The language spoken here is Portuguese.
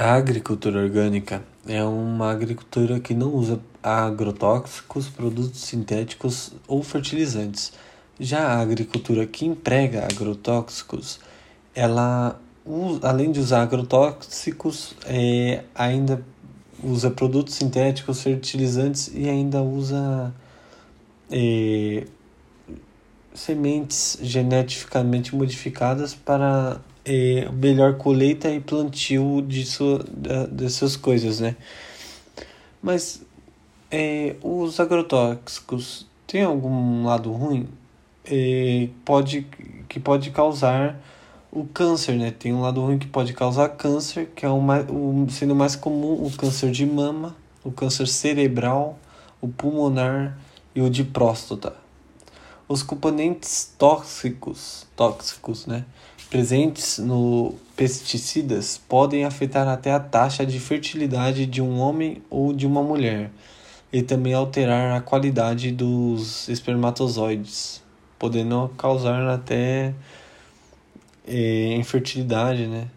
A agricultura orgânica é uma agricultura que não usa agrotóxicos, produtos sintéticos ou fertilizantes. Já a agricultura que emprega agrotóxicos, ela além de usar agrotóxicos, é, ainda usa produtos sintéticos, fertilizantes e ainda usa é, sementes geneticamente modificadas para é, melhor colheita e plantio disso, dessas coisas, né? Mas é, os agrotóxicos têm algum lado ruim? É, pode, que pode causar o câncer, né? Tem um lado ruim que pode causar câncer, que é o, mais, o sendo mais comum o câncer de mama, o câncer cerebral, o pulmonar e o de próstata. Os componentes tóxicos, tóxicos, né, presentes no pesticidas podem afetar até a taxa de fertilidade de um homem ou de uma mulher e também alterar a qualidade dos espermatozoides, podendo causar até é, infertilidade, né?